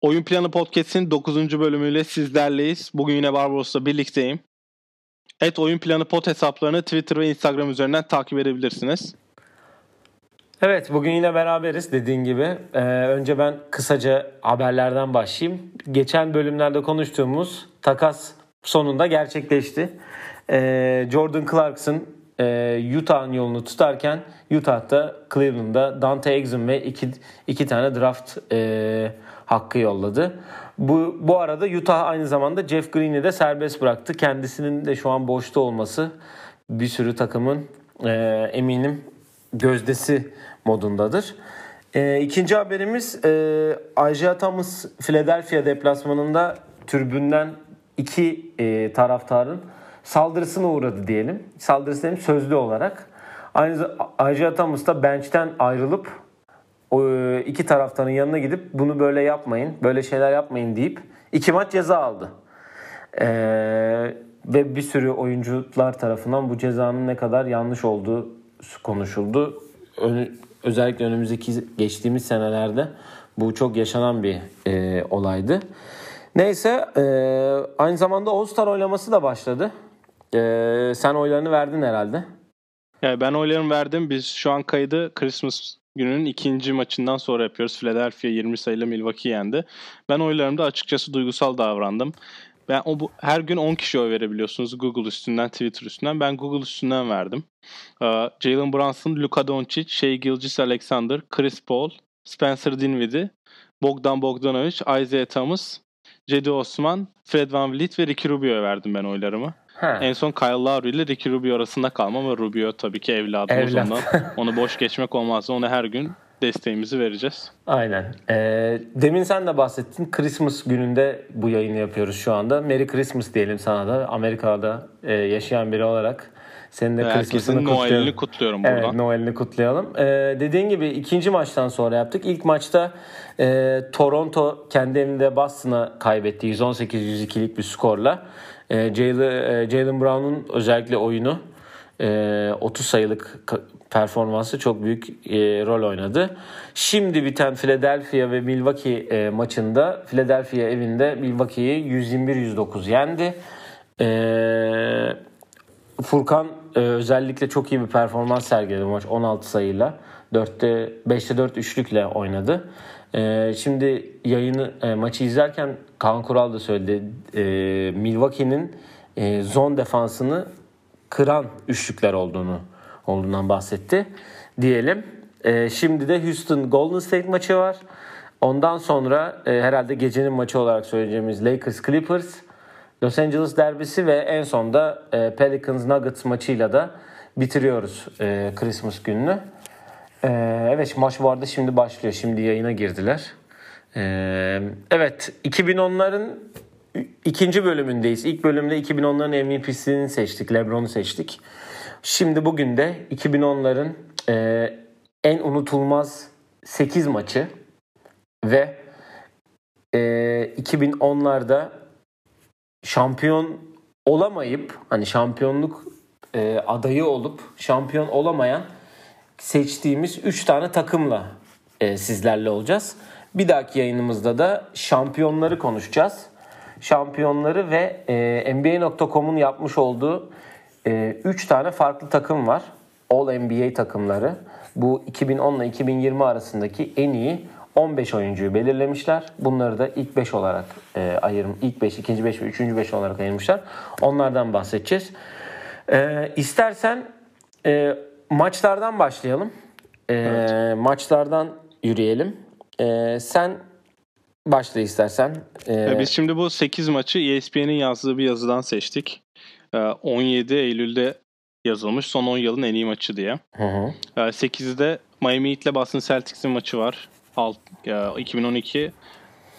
Oyun Planı Podcast'in 9. bölümüyle sizlerleyiz. Bugün yine Barbaros'la birlikteyim. Evet Oyun Planı Pod hesaplarını Twitter ve Instagram üzerinden takip edebilirsiniz. Evet bugün yine beraberiz dediğin gibi. Ee, önce ben kısaca haberlerden başlayayım. Geçen bölümlerde konuştuğumuz takas sonunda gerçekleşti. Ee, Jordan Clarkson e, Utah'ın yolunu tutarken Utah'ta Cleveland'da Dante Exum ve iki, iki tane draft e, hakkı yolladı. Bu, bu arada Utah aynı zamanda Jeff Green'i de serbest bıraktı. Kendisinin de şu an boşta olması bir sürü takımın e, eminim gözdesi modundadır. E, ikinci haberimiz e, Isaiah Thomas Philadelphia deplasmanında türbünden iki e, taraftarın saldırısına uğradı diyelim. Saldırısı dedim sözlü olarak. Aynı Isaiah Thomas da bench'ten ayrılıp e, iki taraftarın yanına gidip bunu böyle yapmayın, böyle şeyler yapmayın deyip iki maç ceza aldı. Ee, ve bir sürü oyuncular tarafından bu cezanın ne kadar yanlış olduğu konuşuldu. Ön, özellikle önümüzdeki geçtiğimiz senelerde bu çok yaşanan bir e, olaydı. Neyse e, aynı zamanda All-Star oylaması da başladı. E, sen oylarını verdin herhalde. Yani ben oylarımı verdim. Biz şu an kaydı Christmas gününün ikinci maçından sonra yapıyoruz. Philadelphia 20 sayıyla Milwaukee yendi. Ben oylarımda açıkçası duygusal davrandım. Ben o bu, her gün 10 kişi oy verebiliyorsunuz Google üstünden, Twitter üstünden. Ben Google üstünden verdim. Ee, Jalen Brunson, Luka Doncic, Shea Gilgis Alexander, Chris Paul, Spencer Dinwiddie, Bogdan Bogdanovic, Isaiah Thomas, Cedi Osman, Fred Van Vliet ve Ricky Rubio'ya verdim ben oylarımı. Ha. En son Kyle Lowry ile Ricky Rubio arasında kalma ama Rubio tabii ki evladımız Evlat. ondan. Onu boş geçmek olmaz. Onu her gün desteğimizi vereceğiz. Aynen. Ee, demin sen de bahsettin. Christmas gününde bu yayını yapıyoruz şu anda. Merry Christmas diyelim sana da. Amerika'da e, yaşayan biri olarak. Senin de Christmas'ını Noel'ini kutluyorum buradan. Evet Noel'ini kutlayalım. Ee, dediğin gibi ikinci maçtan sonra yaptık. İlk maçta e, Toronto kendi evinde Boston'a kaybetti. 118-102'lik bir skorla. E, Jalen, e, Jalen Brown'un özellikle oyunu e, 30 sayılık performansı çok büyük e, rol oynadı. Şimdi biten Philadelphia ve Milwaukee e, maçında Philadelphia evinde Milwaukee'yi 121-109 yendi. E, Furkan e, özellikle çok iyi bir performans sergiledi maç 16 sayıyla. 4'te 5'te 4 üçlükle oynadı. E, şimdi yayını e, maçı izlerken Kaan Kural da söyledi. E, Milwaukee'nin e, zon defansını kıran üçlükler olduğunu olduğundan bahsetti diyelim. E, şimdi de Houston Golden State maçı var. Ondan sonra e, herhalde gecenin maçı olarak söyleyeceğimiz Lakers Clippers, Los Angeles derbisi ve en sonda e, Pelicans Nuggets maçıyla da bitiriyoruz e, Christmas gününü. E, evet maç arada şimdi başlıyor. Şimdi yayına girdiler. E, evet 2010'ların ikinci bölümündeyiz. İlk bölümde 2010'ların MVP'sini seçtik. LeBron'u seçtik. Şimdi bugün de 2010'ların e, en unutulmaz 8 maçı ve e, 2010'larda şampiyon olamayıp hani şampiyonluk e, adayı olup şampiyon olamayan seçtiğimiz 3 tane takımla e, sizlerle olacağız. Bir dahaki yayınımızda da şampiyonları konuşacağız. Şampiyonları ve e, NBA.com'un yapmış olduğu 3 e, tane farklı takım var. All NBA takımları. Bu 2010 ile 2020 arasındaki en iyi 15 oyuncuyu belirlemişler. Bunları da ilk 5 olarak e, ayırım, ilk 5, ikinci 5 ve üçüncü 5 olarak ayırmışlar. Onlardan bahsedeceğiz. E, istersen e, maçlardan başlayalım. E, evet. Maçlardan yürüyelim. E, sen başla istersen. E, Biz şimdi bu 8 maçı ESPN'in yazdığı bir yazıdan seçtik. 17 ee, Eylül'de yazılmış son 10 yılın en iyi maçı diye. Hı hı. 8'de Miami Heat ile Boston Celtics'in maçı var. Alt, 2012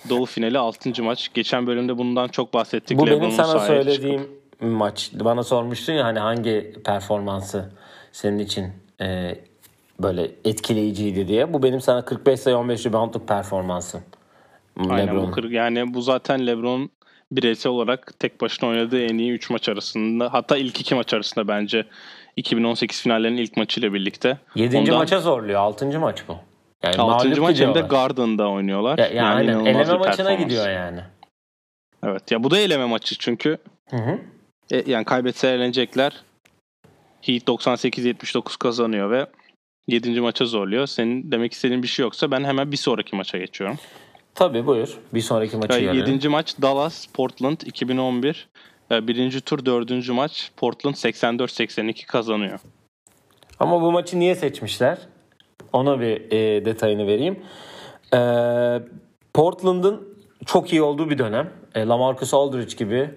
Doğu finali 6. maç. Geçen bölümde bundan çok bahsettik. Bu benim sana söylediğim çıkıp. maç. Bana sormuştun ya hani hangi performansı senin için e, böyle etkileyiciydi diye. Bu benim sana 45 sayı 15 reboundluk performansım. Aynen bu 40, yani bu zaten LeBron bireysel olarak tek başına oynadığı en iyi 3 maç arasında. Hatta ilk 2 maç arasında bence 2018 finallerinin ilk maçıyla birlikte. 7. Ondan- maça zorluyor. 6. maç bu. Yani 6. mağlup maç hem de. Garden'da oynuyorlar. Ya, yani inanılmaz eleme maçına gidiyor yani. Evet ya bu da eleme maçı çünkü Hı hı. e, yani kaybetse elenecekler. Heat 98-79 kazanıyor ve 7. maça zorluyor. Senin demek istediğin bir şey yoksa ben hemen bir sonraki maça geçiyorum. Tabii buyur. Bir sonraki maçı Yani görelim. 7. maç Dallas Portland 2011. E, Birinci tur dördüncü maç Portland 84-82 kazanıyor. Ama bu maçı niye seçmişler? Ona bir e, detayını vereyim. E, Portland'ın çok iyi olduğu bir dönem. E, LaMarcus Aldridge gibi,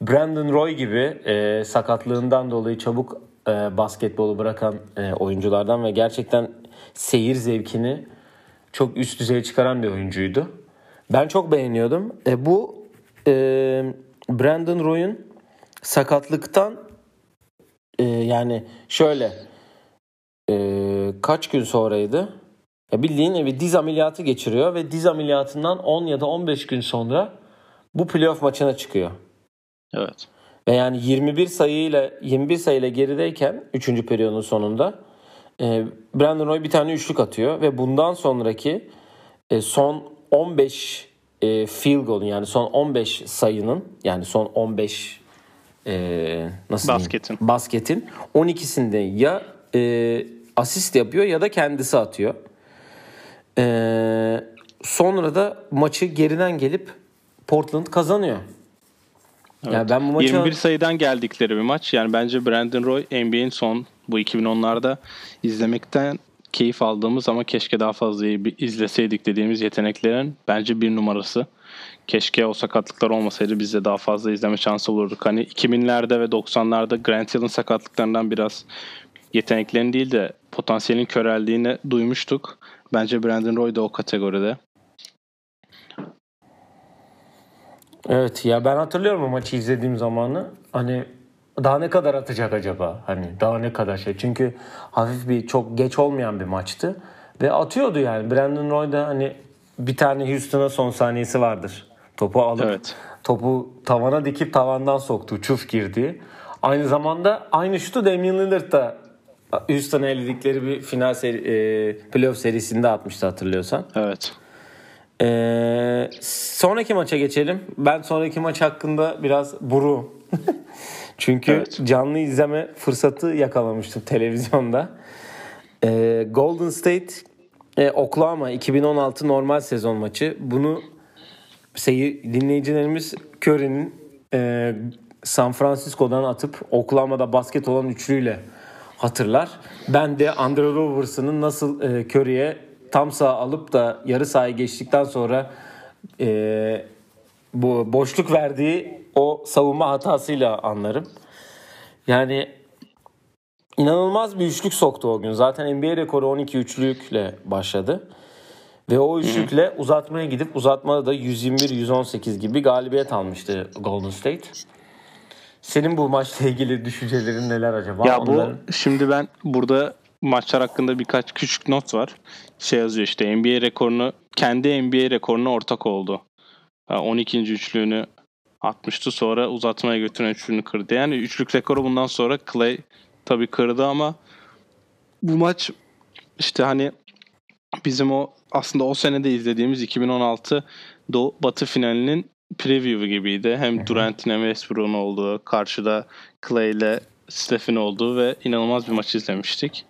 Brandon Roy gibi e, sakatlığından dolayı çabuk e, basketbolu bırakan e, oyunculardan ve gerçekten seyir zevkini çok üst düzeye çıkaran bir oyuncuydu. Ben çok beğeniyordum. E, bu e, Brandon Roy'un sakatlıktan e, yani şöyle e, kaç gün sonraydı? Ya bildiğin bir diz ameliyatı geçiriyor ve diz ameliyatından 10 ya da 15 gün sonra bu playoff maçına çıkıyor. Evet. Ve yani 21 sayıyla 21 sayıyla gerideyken 3. periyodun sonunda e, Brandon Roy bir tane üçlük atıyor ve bundan sonraki e, son 15 e, field goal'un yani son 15 sayının yani son 15 e, nasıl diyeyim? Basketin. basketin 12'sinde ya e, asist yapıyor ya da kendisi atıyor. E, sonra da maçı geriden gelip Portland kazanıyor. Yani ben bu maçı 21 sayıdan geldikleri bir maç. Yani bence Brandon Roy NBA'in son bu 2010'larda izlemekten keyif aldığımız ama keşke daha fazla izleseydik dediğimiz yeteneklerin bence bir numarası. Keşke o sakatlıklar olmasaydı biz de daha fazla izleme şansı olurduk. Hani 2000'lerde ve 90'larda Grant Hill'in sakatlıklarından biraz yeteneklerin değil de potansiyelin köreldiğini duymuştuk. Bence Brandon Roy da o kategoride. Evet ya ben hatırlıyorum o maçı izlediğim zamanı. Hani daha ne kadar atacak acaba? Hani daha ne kadar şey. Çünkü hafif bir çok geç olmayan bir maçtı. Ve atıyordu yani. Brandon Roy da hani bir tane Houston'a son saniyesi vardır. Topu alıp Evet. topu tavana dikip tavandan soktu. Çuf girdi. Aynı zamanda aynı şutu Damian Lillard da Houston'a eledikleri bir final seri, e, playoff serisinde atmıştı hatırlıyorsan. Evet. Ee, sonraki maça geçelim. Ben sonraki maç hakkında biraz buru. Çünkü Evet. canlı izleme fırsatı yakalamıştım televizyonda. Ee, Golden State e, Oklahoma 2016 normal sezon maçı. Bunu seyir, dinleyicilerimiz Curry'nin e, San Francisco'dan atıp Oklahoma'da basket olan üçlüyle hatırlar. Ben de Andre Robertson'ın nasıl e, Curry'e tam sağ alıp da yarı sahaya geçtikten sonra e, bu boşluk verdiği o savunma hatasıyla anlarım. Yani inanılmaz bir üçlük soktu o gün. Zaten NBA rekoru 12 üçlükle başladı. Ve o üçlükle uzatmaya gidip uzatmada da 121-118 gibi galibiyet almıştı Golden State. Senin bu maçla ilgili düşüncelerin neler acaba? Ya bu Onların- şimdi ben burada maçlar hakkında birkaç küçük not var. Şey yazıyor işte NBA rekorunu kendi NBA rekoruna ortak oldu. Ha, 12. üçlüğünü atmıştı sonra uzatmaya götüren üçlüğünü kırdı. Yani üçlük rekoru bundan sonra Clay tabii kırdı ama bu maç işte hani bizim o aslında o senede izlediğimiz 2016 Doğu Batı finalinin preview gibiydi. Hem Durant'in hem Westbrook'un olduğu, karşıda Clay ile Steph'in olduğu ve inanılmaz bir maç izlemiştik.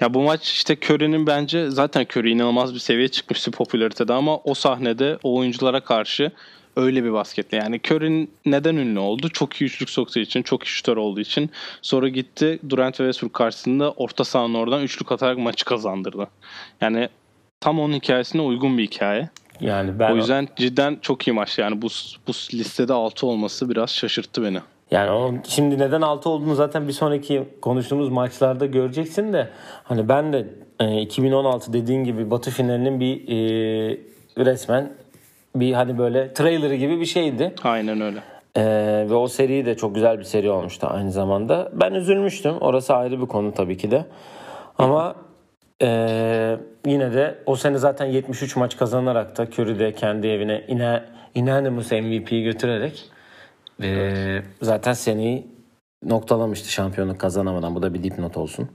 Ya bu maç işte Curry'nin bence zaten Curry inanılmaz bir seviyeye çıkmıştı popülaritede ama o sahnede o oyunculara karşı öyle bir basketle. Yani Curry'nin neden ünlü oldu? Çok iyi üçlük soktuğu için, çok iyi şütör olduğu için. Sonra gitti Durant ve Westbrook karşısında orta sahanın oradan üçlük atarak maçı kazandırdı. Yani tam onun hikayesine uygun bir hikaye. yani ben o yüzden cidden çok iyi maç. Yani bu, bu listede 6 olması biraz şaşırttı beni. Yani o, şimdi neden 6 olduğunu zaten bir sonraki konuştuğumuz maçlarda göreceksin de hani ben de e, 2016 dediğin gibi Batı finalinin bir e, resmen bir hani böyle trailerı gibi bir şeydi. Aynen öyle. E, ve o seri de çok güzel bir seri olmuştu aynı zamanda. Ben üzülmüştüm. Orası ayrı bir konu tabii ki de. Ama Ee, yine de o sene zaten 73 maç kazanarak da Curry de kendi evine ina, unanimous MVP'yi götürerek e, zaten seneyi noktalamıştı şampiyonluk kazanamadan. Bu da bir dipnot olsun.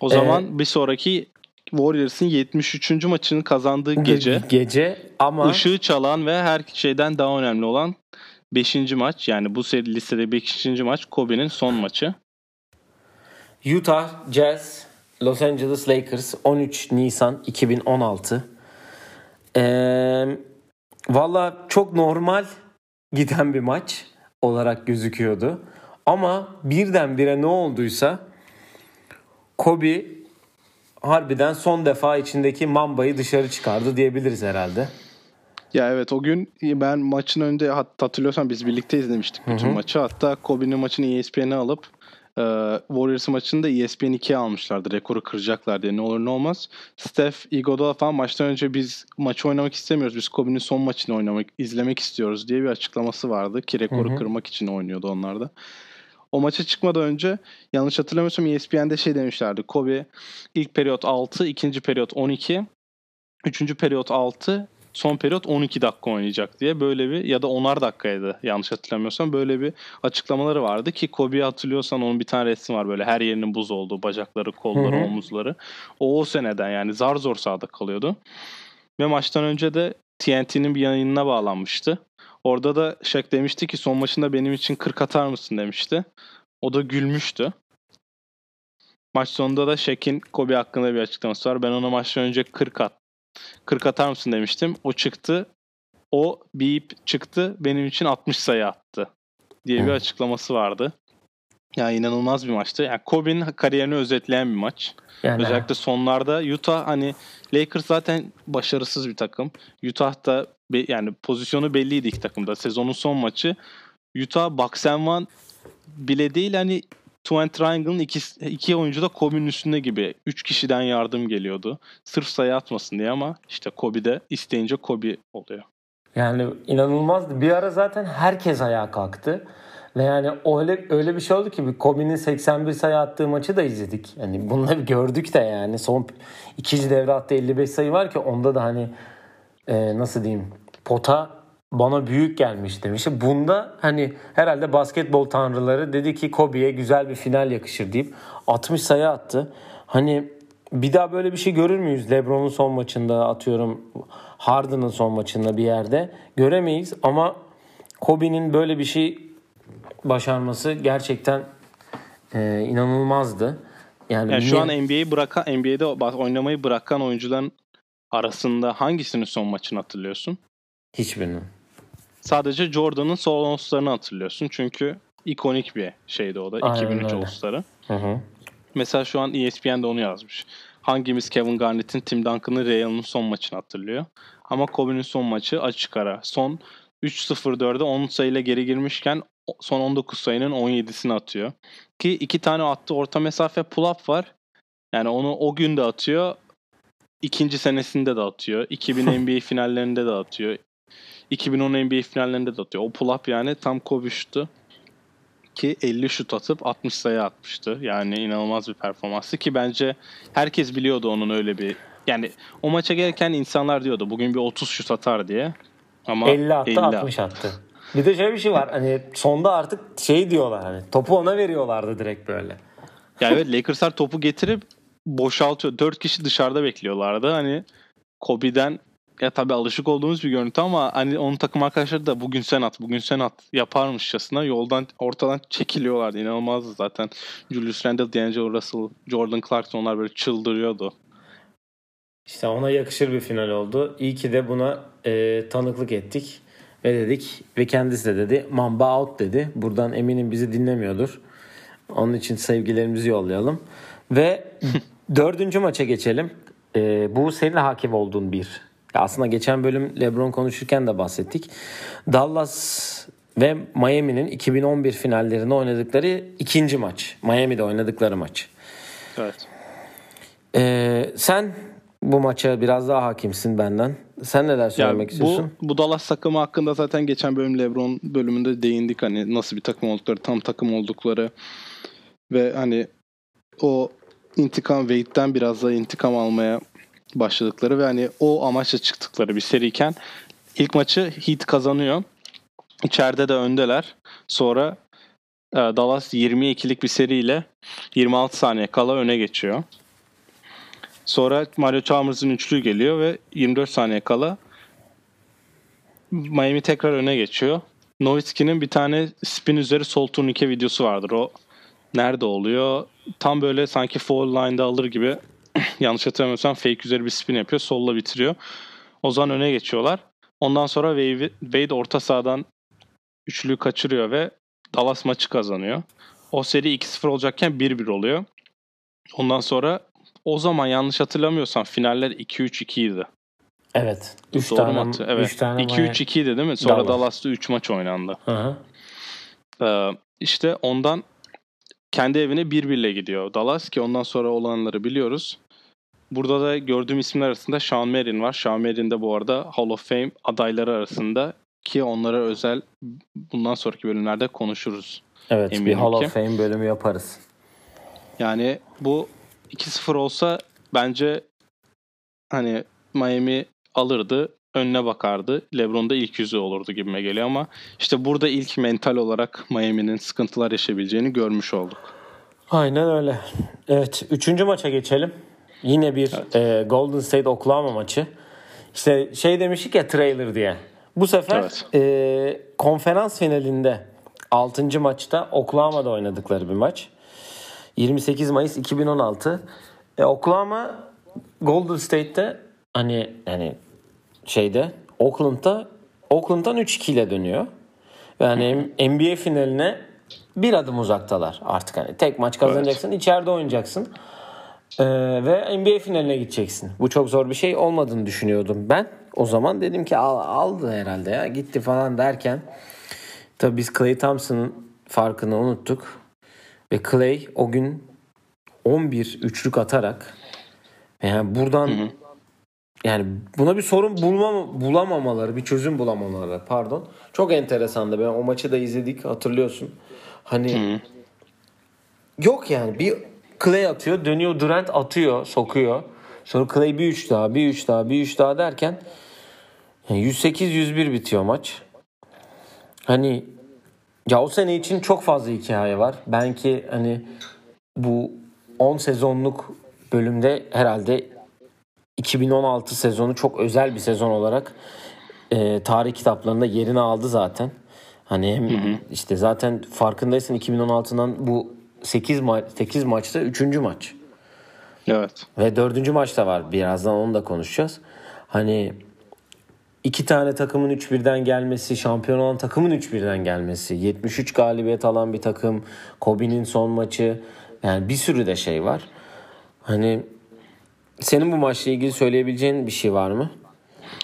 O zaman bir sonraki Warriors'ın 73. maçını kazandığı gece Gece ama ışığı çalan ve her şeyden daha önemli olan 5. maç yani bu seri listede 5. maç Kobe'nin son maçı. Utah Jazz Los Angeles Lakers 13 Nisan 2016. Ee, Valla çok normal giden bir maç olarak gözüküyordu. Ama birdenbire ne olduysa Kobe harbiden son defa içindeki mambayı dışarı çıkardı diyebiliriz herhalde. Ya evet o gün ben maçın önünde hatırlıyorsan biz birlikte izlemiştik bütün Hı hı. maçı. Hatta Kobe'nin maçını ESPN'e alıp e, Warriors maçını da ESPN 2'ye almışlardı. Rekoru kıracaklar diye ne olur ne olmaz. Steph, Iguodala falan maçtan önce biz maçı oynamak istemiyoruz. Biz Kobe'nin son maçını oynamak, izlemek istiyoruz diye bir açıklaması vardı. Ki rekoru Hı hı. kırmak için oynuyordu onlar da. O maça çıkmadan önce yanlış hatırlamıyorsam ESPN'de şey demişlerdi. Kobe ilk periyot 6, ikinci periyot 12, üçüncü periyot 6, son periyot 12 dakika oynayacak diye böyle bir ya da 10'ar dakikaydı yanlış hatırlamıyorsam böyle bir açıklamaları vardı ki Kobe'yi hatırlıyorsan onun bir tane resmi var böyle her yerinin buz olduğu bacakları, kolları, Hı hı. omuzları. O o seneden yani zar zor sahada kalıyordu. Ve maçtan önce de TNT'nin bir yayınına bağlanmıştı. Orada da Shaq demişti ki son maçında benim için 40 atar mısın demişti. O da gülmüştü. Maç sonunda da Shaq'in Kobe hakkında bir açıklaması var. Ben ona maçtan önce 40 at 40 atar mısın demiştim. O çıktı. O bip çıktı. Benim için 60 sayı attı diye bir açıklaması vardı. Yani inanılmaz bir maçtı. Yani Kobe'nin kariyerini özetleyen bir maç. Yani Özellikle sonlarda Utah hani Lakers zaten başarısız bir takım. Utah da be- yani pozisyonu belliydi iki takımda. Sezonun son maçı. Utah Bucks and One bile değil hani Two and Triangle'ın iki, iki oyuncu da Kobe'nin üstünde gibi. Üç kişiden yardım geliyordu. Sırf sayı atmasın diye ama işte Kobe de isteyince Kobe oluyor. Yani inanılmazdı. Bir ara zaten herkes ayağa kalktı. Ve yani öyle öyle bir şey oldu ki Kobe'nin 81 sayı attığı maçı da izledik. Yani bunları gördük de yani son ikinci devre attığı 55 sayı var ki onda da hani e, nasıl diyeyim pota bana büyük gelmiş demiş. Bunda hani herhalde basketbol tanrıları dedi ki Kobe'ye güzel bir final yakışır deyip 60 sayı attı. Hani bir daha böyle bir şey görür müyüz? LeBron'un son maçında atıyorum Harden'ın son maçında bir yerde göremeyiz ama Kobe'nin böyle bir şey başarması gerçekten e, inanılmazdı. Yani, Yani şu niye- an NBA'yi bırakan NBA'de oynamayı bırakan oyuncuların arasında hangisinin son maçını hatırlıyorsun? hiçbirini. Sadece Jordan'ın son All-Star'ını hatırlıyorsun. Çünkü ikonik bir şeydi o da. Aynen 2003 öyle. All-Star'ı. Hı hı. Mesela şu an E ESPN de onu yazmış. Hangimiz Kevin Garnett'in Tim Duncan'ın Ray Allen'ın son maçını hatırlıyor. Ama Kobe'nin son maçı açık ara. Son 3-0-4'e 10 sayıyla geri girmişken son 19 sayının 17'sini atıyor. Ki iki tane attığı orta mesafe pull-up var. Yani onu o gün de atıyor. ikinci senesinde de atıyor. 2000 NBA finallerinde de atıyor. 2010 NBA finallerinde de atıyor. O pull-up yani tam şutu. Ki 50 şut atıp 60 sayı atmıştı. Yani inanılmaz bir performansı ki bence herkes biliyordu onun öyle bir yani o maça gelirken insanlar diyordu bugün bir 30 şut atar diye. Ama 50 attı 50 60 attı. Bir de şöyle bir şey var hani sonda artık şey diyorlar hani topu ona veriyorlardı direkt böyle. Ya evet Lakers'lar topu getirip boşaltıyor. 4 kişi dışarıda bekliyorlardı. Hani Kobe'den ya tabii alışık olduğumuz bir görüntü ama hani onun takım arkadaşları da bugün sen at, bugün sen at yaparmışçasına yoldan ortadan çekiliyorlardı. İnanılmazdı zaten. Julius Randle, D'Angelo Russell, Jordan Clarkson onlar böyle çıldırıyordu. İşte ona yakışır bir final oldu. İyi ki de buna e, tanıklık ettik ve dedik ve kendisi de dedi Mamba out dedi. Buradan eminim bizi dinlemiyordur. Onun için sevgilerimizi yollayalım. Ve dördüncü maça geçelim. E, bu senin hakim olduğun bir. Ya Aslında geçen bölüm LeBron konuşurken de bahsettik. Dallas ve Miami'nin 2011 finallerinde oynadıkları ikinci maç. Miami'de oynadıkları maç. Evet. Ee, sen bu maça biraz daha hakimsin benden. Sen neler Ya söylemek bu, istiyorsun? bu Dallas takımı hakkında zaten geçen bölüm LeBron bölümünde değindik hani nasıl bir takım oldukları, tam takım oldukları ve hani o intikam Wade'den biraz da intikam almaya başladıkları ve hani o amaçla çıktıkları bir seriyken ilk maçı Heat kazanıyor. İçeride de öndeler. Sonra e, Dallas 22'lik bir seriyle 26 saniye kala öne geçiyor. Sonra Mario Chalmers'ın üçlüğü geliyor ve 24 saniye kala Miami tekrar öne geçiyor. Nowitzki'nin bir tane spin üzeri sol turnike videosu vardır. O nerede oluyor? Tam böyle sanki foul line'da alır gibi yanlış hatırlamıyorsam fake üzeri bir spin yapıyor. Solla bitiriyor. O zaman öne geçiyorlar. Ondan sonra Wade orta sahadan üçlüyü kaçırıyor ve Dallas maçı kazanıyor. O seri 2-0 olacakken 1-1 oluyor. Ondan sonra o zaman yanlış hatırlamıyorsam finaller 2-3-2 idi. Evet. 3 Doğru tane, mu? Evet. tane 2-3-2 idi değil mi? Sonra Dallas. Dallas'ta 3 maç oynandı. Hı hı. Ee, işte ondan kendi evine 1-1 ile gidiyor Dallas ki ondan sonra olanları biliyoruz. Burada da gördüğüm isimler arasında Sean Marion var. Sean Marion de bu arada Hall of Fame adayları arasında ki onlara özel bundan sonraki bölümlerde konuşuruz. Evet bir Hall ki. of Fame bölümü yaparız. Yani bu 2-0 olsa bence hani Miami alırdı, önüne bakardı. LeBron'da ilk yüzü olurdu gibime geliyor ama işte burada ilk mental olarak Miami'nin sıkıntılar yaşayabileceğini görmüş olduk. Aynen öyle. Evet. Üçüncü maça geçelim. Yine bir e, Golden State Oklahoma maçı. İşte şey demiştik ya trailer diye. Bu sefer Evet. e, konferans finalinde 6. maçta Oklahoma'da oynadıkları bir maç. 28 Mayıs 2016. E, Oklahoma Golden State'te hani yani şeyde Oakland'da Oakland'dan 3-2 ile dönüyor. Yani NBA finaline bir adım uzaktalar artık hani tek maç kazanacaksın içeride oynayacaksın Ee, ve NBA finaline gideceksin. Bu çok zor bir şey olmadığını düşünüyordum ben. O zaman dedim ki Al, aldı herhalde ya gitti falan derken tabii biz Clay Thompson'ın farkını unuttuk ve Clay o gün 11 üçlük atarak yani buradan yani buna bir sorun bulmam, bulamamaları, bir çözüm bulamamaları pardon. Çok enteresandı. Ben o maçı da izledik hatırlıyorsun. Hani yok yani bir Clay atıyor, dönüyor Durant atıyor, sokuyor. Sonra Clay bir üç daha, bir üç daha, bir üç daha derken yani 108-101 bitiyor maç. Hani ya o sene için çok fazla hikaye var. Ben ki hani bu 10 sezonluk bölümde herhalde 2016 sezonu çok özel bir sezon olarak e, tarih kitaplarında yerini aldı zaten. Hani hem işte zaten farkındaysan 2016'dan bu 8 maç 8 maçta 3. maç. Evet. Ve dördüncü maçta var. Birazdan onu da konuşacağız. Hani iki tane takımın 3-1'den gelmesi, şampiyon olan takımın 3-1'den gelmesi, 73 galibiyet alan bir takım, Kobe'nin son maçı. Yani bir sürü de şey var. Hani senin bu maçla ilgili söyleyebileceğin bir şey var mı?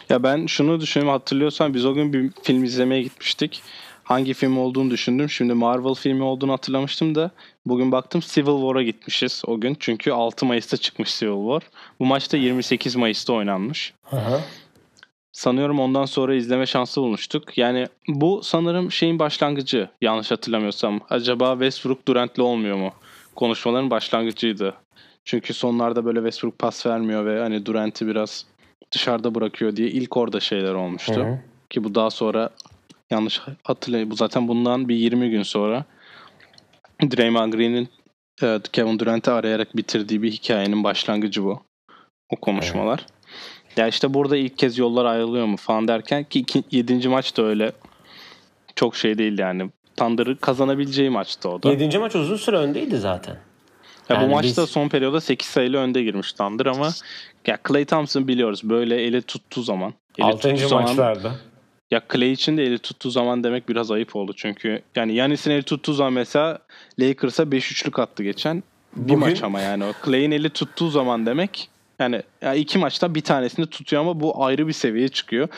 Ya ben şunu düşünüyorum hatırlıyorsan biz o gün bir film izlemeye gitmiştik. Hangi film olduğunu düşündüm. Şimdi Marvel filmi olduğunu hatırlamıştım da bugün baktım Civil War'a gitmişiz o gün. Çünkü 6 Mayıs'ta çıkmış Civil War. Bu maçta 28 Mayıs'ta oynanmış. Sanıyorum ondan sonra izleme şansı bulmuştuk. Yani bu sanırım şeyin başlangıcı yanlış hatırlamıyorsam. Acaba Westbrook Durant'le olmuyor mu? Konuşmaların başlangıcıydı. Çünkü sonlarda böyle Westbrook pas vermiyor ve hani Durant'i biraz dışarıda bırakıyor diye ilk orada şeyler olmuştu. Hı hı. Ki bu daha sonra yanlış hatırlayayım. Bu zaten bundan bir 20 gün sonra Draymond Green'in Kevin Durant'i arayarak bitirdiği bir hikayenin başlangıcı bu. O konuşmalar. Ya işte burada ilk kez yollar ayrılıyor mu falan derken ki 7. maç da öyle çok şey değildi yani. Thunder'ı kazanabileceği maçtı o da. Yedinci maç uzun süre öndeydi zaten. Ya Yani bu maçta biz- son periyoda 8 sayılı önde girmiş Thunder ama ya Clay Thompson biliyoruz böyle eli tuttuğu zaman. Eli tuttuğu Altıncı zaman- maçlarda. Ya Clay için de eli tuttuğu zaman demek biraz ayıp oldu çünkü yani Yanis'in eli tuttuğu zaman mesela Lakers'a 5-3'lük attı geçen. Bir Bugün- maç ama yani o Clay'in eli tuttuğu zaman demek yani ya iki maçta bir tanesini tutuyor ama bu ayrı bir seviyeye çıkıyor.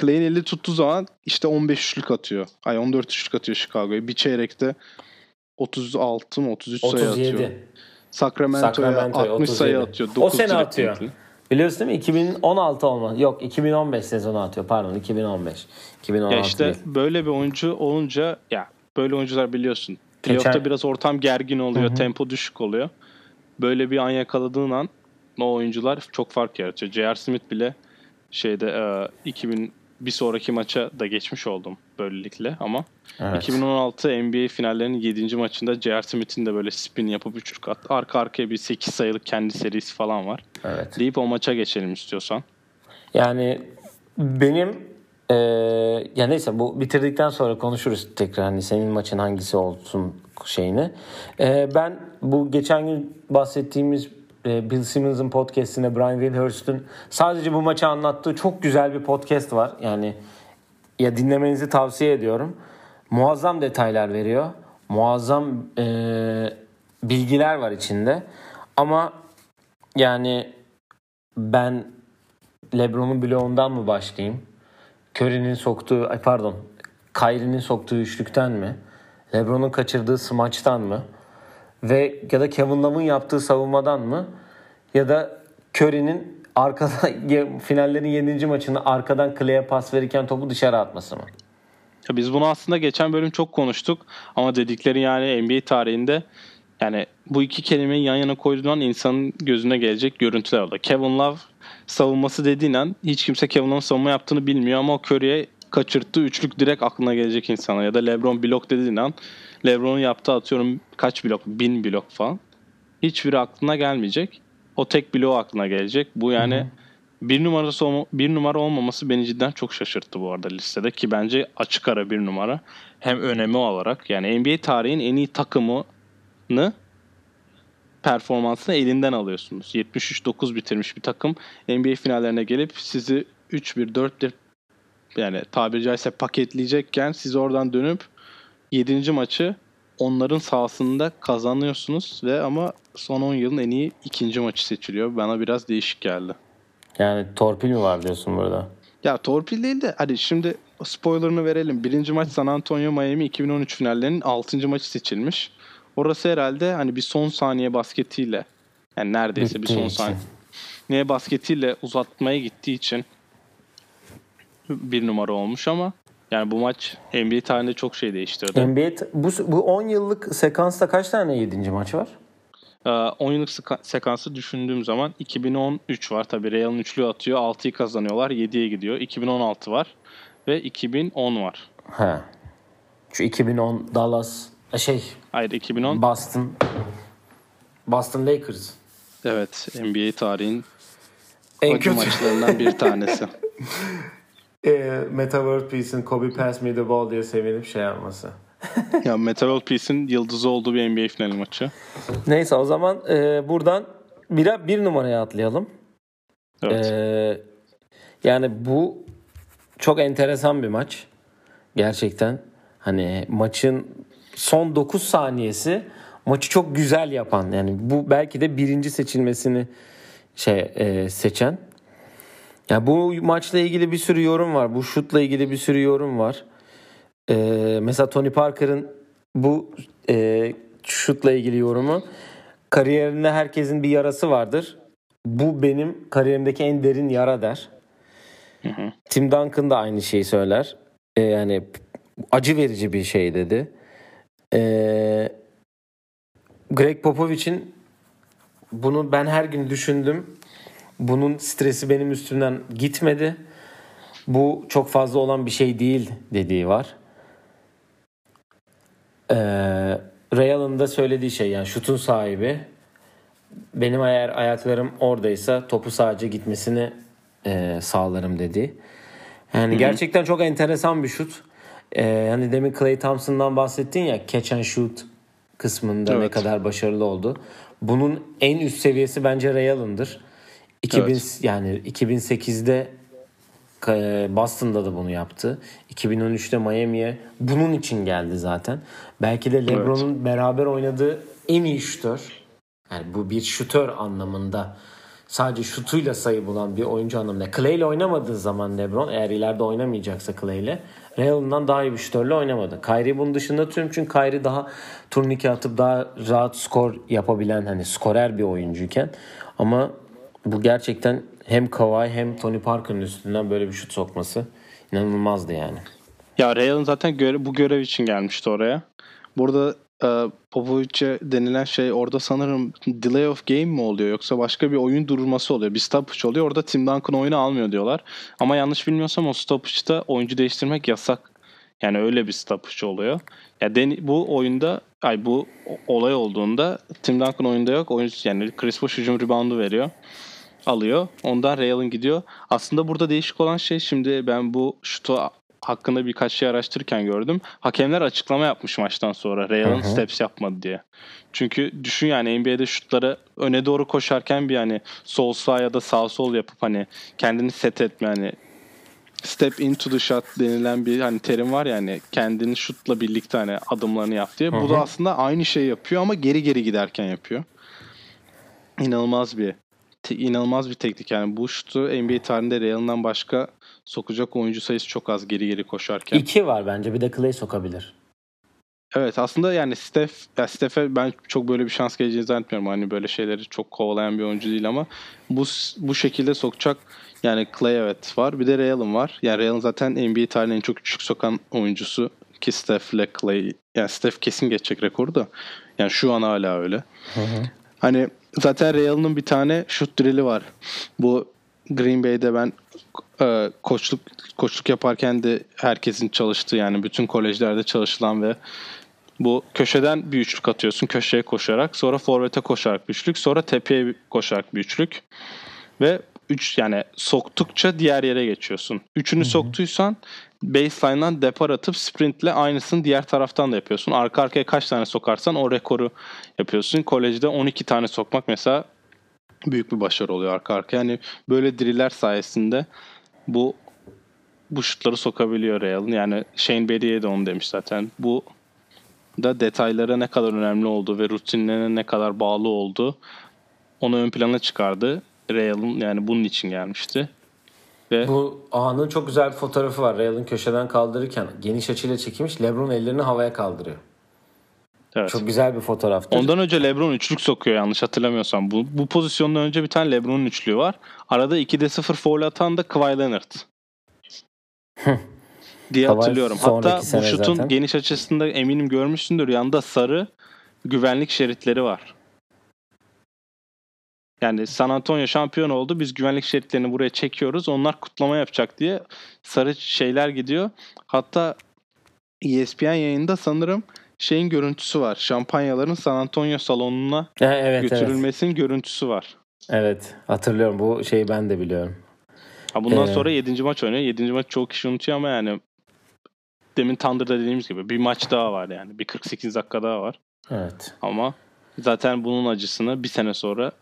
Clay'in eli tuttuğu zaman işte 15 üçlük atıyor. Ay 14 üçlük atıyor Chicago'ya. Bir çeyrekte 36 mı 33 sayı atıyor. 37. Sacramento'ya Sacramento'ya 60 sayı 37. atıyor. O 9 sene atıyor. renkli. Biliyorsun değil mi? 2016 olmaz. Yok 2015 sezonu atıyor. Pardon 2015. 2016 Ya işte değil. böyle bir oyuncu olunca ya böyle oyuncular biliyorsun. Playoff'ta Geçen- biraz ortam gergin oluyor, tempo düşük oluyor. böyle bir an yakaladığın an o oyuncular çok fark yaratıyor. J.R. Smith bile şeyde e, 2000 bir sonraki maça da geçmiş oldum böylelikle ama Evet. 2016 NBA finallerinin 7. maçında J.R. Smith'in de böyle spin yapıp üçlük at. Arka arkaya bir 8 sayılık kendi serisi falan var. Evet. Deyip o maça geçelim istiyorsan. Yani benim eee ya neyse bu bitirdikten sonra konuşuruz tekrar hani senin maçın hangisi olsun şeyini. Eee, ben bu geçen gün bahsettiğimiz e, Bill Simmons'ın podcast'ine Brian Windhurst'un sadece bu maçı anlattığı çok güzel bir podcast var. Yani ya dinlemenizi tavsiye ediyorum. Muazzam detaylar veriyor. Muazzam eee, bilgiler var içinde. Ama yani ben LeBron'un bloğundan mı başlayayım? Curry'nin soktuğu, pardon, Kyrie'nin soktuğu üçlükten mi? LeBron'un kaçırdığı smaçtan mı? Ve ya da Kevin Love'ın yaptığı savunmadan mı? Ya da Curry'nin arkada finallerin 7. maçını arkadan Clay'e pas verirken topu dışarı atması mı? Ya biz bunu aslında geçen bölüm çok konuştuk ama dedikleri yani NBA tarihinde yani bu iki kelimeyi yan yana koyduğun an insanın gözüne gelecek görüntüler oldu. Kevin Love savunması dediğin an hiç kimse Kevin Love'ın savunma yaptığını bilmiyor ama o Curry'e kaçırttığı üçlük direkt aklına gelecek insana. Ya da LeBron blok dediğin an LeBron'un yaptığı atıyorum kaç blok? Bin blok falan. Hiçbiri aklına gelmeyecek. O tek bloğu aklına gelecek. Bu yani bir numarası olma- bir numara olmaması beni cidden çok şaşırttı bu arada listede ki bence açık ara bir numara. Hem önemi olarak yani NBA tarihin en iyi takımını performansını elinden alıyorsunuz. 73-9 bitirmiş bir takım NBA finallerine gelip sizi 3-1 4-1 yani tabiri caizse paketleyecekken siz oradan dönüp 7. maçı onların sahasında kazanıyorsunuz ve ama son 10 yılın en iyi ikinci maçı seçiliyor. Bana biraz değişik geldi. Yani torpil mi var diyorsun burada? Ya torpil değil de hadi şimdi spoilerını verelim. Birinci maç San Antonio Miami 2013 finallerinin 6. maçı seçilmiş. Orası herhalde hani bir son saniye basketiyle yani neredeyse bir Bittiği son için. saniye basketiyle uzatmaya gittiği için bir numara olmuş ama yani bu maç NBA tarihinde çok şey değiştirdi. NBA bu bu 10 yıllık sekansta kaç tane 7. maç var? Ee, 10 yıllık seka- sekansı düşündüğüm zaman 2013 var tabii Real'ın üçlü atıyor 6'yı kazanıyorlar 7'ye gidiyor. 2016 var ve 2010 var. He. Şu 2010 Dallas e, şey Hayır 2010 Boston Boston Lakers. evet NBA tarihin En acı maçlarından bir tanesi. e, Meta World Peace'in Kobe Pass Me the Ball diye sevinip şey yapması. ya Metal World Peace'in yıldızı olduğu bir NBA finali maçı. Neyse o zaman e, buradan bir, bir numaraya atlayalım. Evet. Ee, yani bu çok enteresan bir maç. Gerçekten. Hani maçın son 9 saniyesi maçı çok güzel yapan. Yani bu belki de birinci seçilmesini şey e, seçen. Ya bu maçla ilgili bir sürü yorum var. Bu şutla ilgili bir sürü yorum var. Ee, mesela Tony Parker'ın bu e, şutla ilgili yorumu kariyerinde herkesin bir yarası vardır. Bu benim kariyerimdeki en derin yara der. Hı hı. Tim Duncan da aynı şeyi söyler. Ee, yani acı verici bir şey dedi. Ee, Greg Popovich'in bunu ben her gün düşündüm. Bunun stresi benim üstümden gitmedi. Bu çok fazla olan bir şey değil dediği var. Ee, Ray Allen'ın da söylediği şey yani şutun sahibi benim eğer ayaklarım oradaysa topu sadece gitmesini e, sağlarım dedi. Yani gerçekten çok enteresan bir şut. E, hani demin Clay Thompson'dan bahsettin ya catch and shoot kısmında ne Evet. kadar başarılı oldu. Bunun en üst seviyesi bence Ray Allen'dır. 2000 Evet. yani 2008'de e, Boston'da da bunu yaptı. 2013'te Miami'ye bunun için geldi zaten. Belki de LeBron'un beraber oynadığı en iyi şutör. Yani bu bir şutör anlamında sadece şutuyla sayı bulan bir oyuncu anlamında. Clay ile oynamadığı zaman LeBron eğer ileride oynamayacaksa Clay ile Ray Allen'dan daha iyi bir şutörle oynamadı. Kyrie bunun dışında tutuyorum çünkü Kyrie daha turnike atıp daha rahat skor yapabilen hani skorer bir oyuncuyken ama bu gerçekten hem Kawhi hem Tony Parker'ın üstünden böyle bir şut sokması inanılmazdı yani. Ya Real'ın zaten göre, bu görev için gelmişti oraya. Burada e, Popovic'e denilen şey orada sanırım delay of game mi oluyor yoksa başka bir oyun durulması oluyor. Bir stoppage oluyor. Orada Tim Duncan oyunu almıyor diyorlar. Ama yanlış bilmiyorsam o stoppage'da oyuncu değiştirmek yasak. Yani öyle bir stoppage oluyor. Ya deni, bu oyunda ay bu olay olduğunda Tim Duncan oyunda yok. Oyuncu yani Chris Bosh hücum reboundu veriyor. Alıyor. Ondan Ray gidiyor. Aslında burada değişik olan şey şimdi ben bu şutu hakkında birkaç şey araştırırken gördüm. Hakemler açıklama yapmış maçtan sonra. Ray steps yapmadı diye. Çünkü düşün yani NBA'de şutları öne doğru koşarken bir hani sol sağ ya da sağ sol yapıp hani kendini set etme hani step into the shot denilen bir hani terim var ya hani kendini şutla birlikte hani adımlarını yap diye. Bu da aslında aynı şey yapıyor ama geri geri giderken yapıyor. İnanılmaz bir te, inanılmaz bir teknik yani bu şutu NBA tarihinde Real'ından başka sokacak oyuncu sayısı çok az geri geri koşarken. İki var bence bir de Clay sokabilir. Evet aslında yani Steph, ya Steph'e ben çok böyle bir şans geleceğini zannetmiyorum. Hani böyle şeyleri çok kovalayan bir oyuncu değil ama bu bu şekilde sokacak yani Clay evet var. Bir de Real'ın var. Yani Real'ın zaten NBA tarihinin en çok küçük sokan oyuncusu ki Steph ile Clay. Yani Steph kesin geçecek rekoru da. Yani şu an hala öyle. Hı hı. Hani zaten Real'ın bir tane şut drill'i var. Bu Green Bay'de ben e, koçluk koçluk yaparken de herkesin çalıştığı yani bütün kolejlerde çalışılan ve bu köşeden bir üçlük atıyorsun köşeye koşarak sonra forvete koşarak bir üçlük sonra tepeye koşarak bir üçlük ve 3 yani soktukça diğer yere geçiyorsun. Üçünü Hı-hı. soktuysan baseline'dan depar atıp sprintle aynısını diğer taraftan da yapıyorsun. Arka arkaya kaç tane sokarsan o rekoru yapıyorsun. Kolejde 12 tane sokmak mesela büyük bir başarı oluyor arka arkaya. Yani böyle driller sayesinde bu bu şutları sokabiliyor Real'ın. Yani Shane Berry'e de onu demiş zaten. Bu da detaylara ne kadar önemli olduğu ve rutinlerine ne kadar bağlı olduğu onu ön plana çıkardı. Real'ın yani bunun için gelmişti. Ve bu anın çok güzel bir fotoğrafı var. Real'ın köşeden kaldırırken geniş açıyla çekilmiş. LeBron ellerini havaya kaldırıyor. Evet. Çok güzel bir fotoğraftır. Ondan önce LeBron üçlük sokuyor yanlış hatırlamıyorsam. Bu, bu pozisyondan önce bir tane LeBron'un üçlüğü var. Arada 2'de 0 foul atan da Kawhi Leonard. diye hatırlıyorum. Hatta bu şutun zaten. geniş açısında eminim görmüşsündür. Yanında sarı güvenlik şeritleri var. Yani San Antonio şampiyon oldu. Biz güvenlik şeritlerini buraya çekiyoruz. Onlar kutlama yapacak diye sarı şeyler gidiyor. Hatta ESPN yayında sanırım şeyin görüntüsü var. Şampanyaların San Antonio salonuna evet, götürülmesinin evet. görüntüsü var. Evet hatırlıyorum. Bu şeyi ben de biliyorum. Ha bundan ee... sonra 7. maç oynuyor. 7. maç çok kişi unutuyor ama yani demin Thunder'da dediğimiz gibi bir maç daha var yani. Bir 48 dakika daha var. Evet. Ama zaten bunun acısını bir sene sonra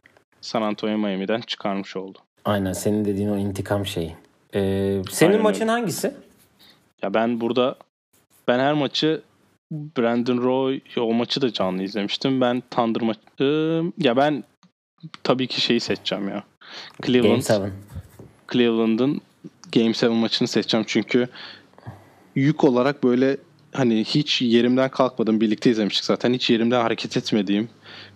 San Antonio Miami'den çıkarmış oldu. Aynen senin dediğin o intikam şeyi. Ee, senin Aynen maçın öyle. hangisi? Ya ben burada ben her maçı Brandon Roy o maçı da canlı izlemiştim. Ben Thunder maçı ya ben tabii ki şeyi seçeceğim ya. Cleveland. Game 7. Cleveland'ın Game 7 maçını seçeceğim çünkü yük olarak böyle hani hiç yerimden kalkmadım. Birlikte izlemiştik zaten. Hiç yerimden hareket etmediğim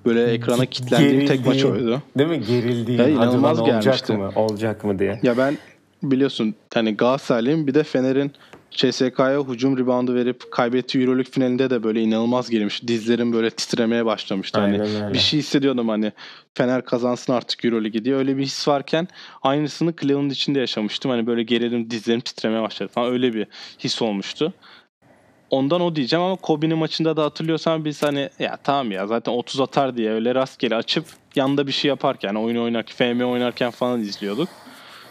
böyle ekrana kilitlendiğim tek maç oydu. Değil mi? Gerildiğim. Ya, inanılmaz olacak gelmişti. mı? Olacak mı diye. Ya ben biliyorsun hani Galatasaraylıyım bir de Fener'in CSK'ya hücum reboundu verip kaybettiği Euroleague finalinde de böyle inanılmaz girmiş. Dizlerim böyle titremeye başlamıştı. Hani bir şey hissediyordum hani Fener kazansın artık Euroleague diye. Öyle bir his varken aynısını Cleveland içinde yaşamıştım. Hani böyle gerilim dizlerim titremeye başladı falan. Öyle bir his olmuştu. Ondan o diyeceğim ama Kobe'nin maçında da hatırlıyorsan biz hani ya tamam ya zaten 30 atar diye öyle rastgele açıp yanında bir şey yaparken oyun oynarken FM oynarken falan izliyorduk.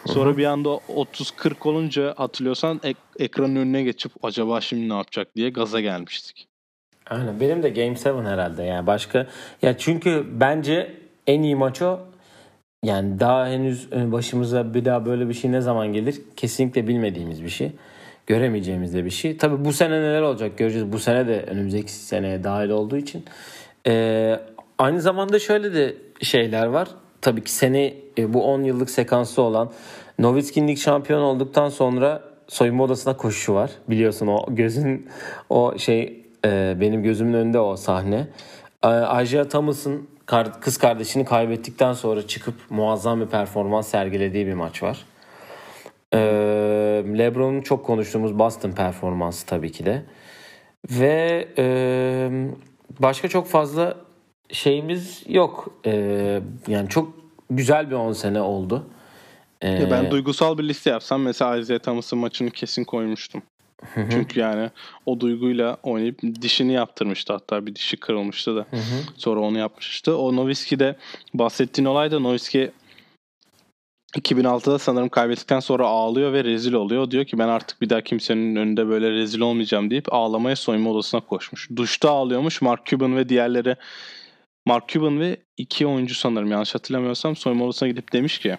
Sonra bir anda 30-40 olunca hatırlıyorsan ek- ekranın önüne geçip acaba şimdi ne yapacak diye gaza gelmiştik. Aynen. Benim de Game 7 herhalde. Yani başka ya çünkü bence en iyi maç o. Yani daha henüz e, başımıza bir daha böyle bir şey ne zaman gelir? Kesinlikle bilmediğimiz bir şey göremeyeceğimiz de bir şey. Tabi bu sene neler olacak göreceğiz. Bu sene de önümüzdeki seneye dahil olduğu için. Ee, aynı zamanda şöyle de şeyler var. Tabii ki sene bu 10 yıllık sekansı olan Novitski'nin lig şampiyon olduktan sonra soyunma odasına koşu var. Biliyorsun o gözün o şey e, benim gözümün önünde o sahne. E, Isaiah Thomas'ın kız kardeşini kaybettikten sonra çıkıp muazzam bir performans sergilediği bir maç var. Ee, LeBron'un çok konuştuğumuz Boston performansı tabii ki de. Ve e, başka çok fazla şeyimiz yok. Ee, yani çok güzel bir 10 sene oldu. Ee, ben duygusal bir liste yapsam mesela Isaiah Thomas'ın maçını kesin koymuştum. Hı hı. Çünkü yani o duyguyla oynayıp dişini yaptırmıştı hatta bir dişi kırılmıştı da. Hı. Sonra onu yapmıştı. O Nowitzki'de bahsettiğin olay da Nowitzki 2006'da sanırım kaybettikten sonra ağlıyor ve rezil oluyor. Diyor ki ben artık bir daha kimsenin önünde böyle rezil olmayacağım deyip ağlamaya soyunma odasına koşmuş. Duşta ağlıyormuş. Mark Cuban ve diğerleri Mark Cuban ve iki oyuncu sanırım yanlış hatırlamıyorsam soyunma odasına gidip demiş ki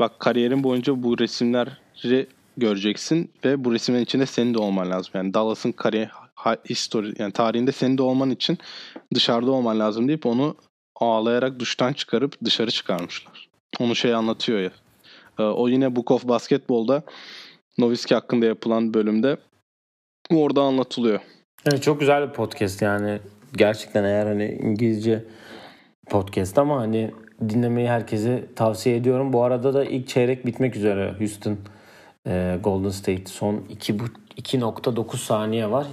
bak kariyerin boyunca bu resimleri göreceksin ve bu resimlerin içinde senin de olman lazım. Yani Dallas'ın kariyer history yani tarihinde senin de olman için dışarıda olman lazım deyip onu ağlayarak duştan çıkarıp dışarı çıkarmışlar. Onu şey anlatıyor ya. Ee, o yine Book of Basketball'da Nowitzki hakkında yapılan bölümde orada anlatılıyor. Evet çok güzel bir podcast yani. Gerçekten eğer hani İngilizce podcast ama hani dinlemeyi herkese tavsiye ediyorum. Bu arada da ilk çeyrek bitmek üzere Houston e, Golden State son 2.9 saniye var.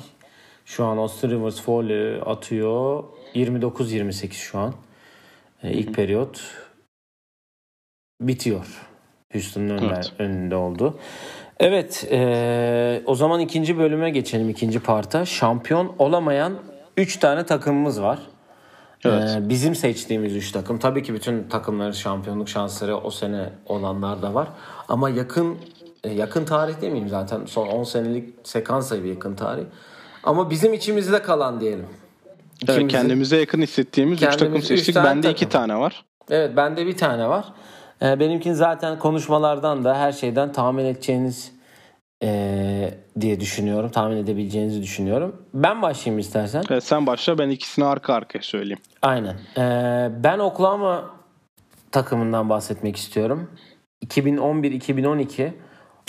Şu an Austin Rivers foul atıyor. 29-28 şu an. E, ilk periyot bitiyor. Houston'ın önünde, evet. önünde oldu. Evet, e, o zaman ikinci bölüme geçelim, ikinci parta. Şampiyon olamayan 3 tane takımımız var. Evet. Ee, bizim seçtiğimiz 3 takım. Tabii ki bütün takımların şampiyonluk şansları o sene olanlar da var. Ama yakın e, yakın tarih demeyeyim zaten. Son 10 senelik sekans bir yakın tarih. Ama bizim içimizde kalan diyelim. İkimizin, evet, kendimize yakın hissettiğimiz 3 takım seçtik. Bende 2 tane var. Evet bende bir tane var. E, benimkin zaten konuşmalardan da her şeyden tahmin edeceğiniz e, diye düşünüyorum. Tahmin edebileceğinizi düşünüyorum. Ben başlayayım istersen. Evet, sen başla ben ikisini arka arkaya söyleyeyim. Aynen. E, ben Oklahoma takımından bahsetmek istiyorum. 2011-2012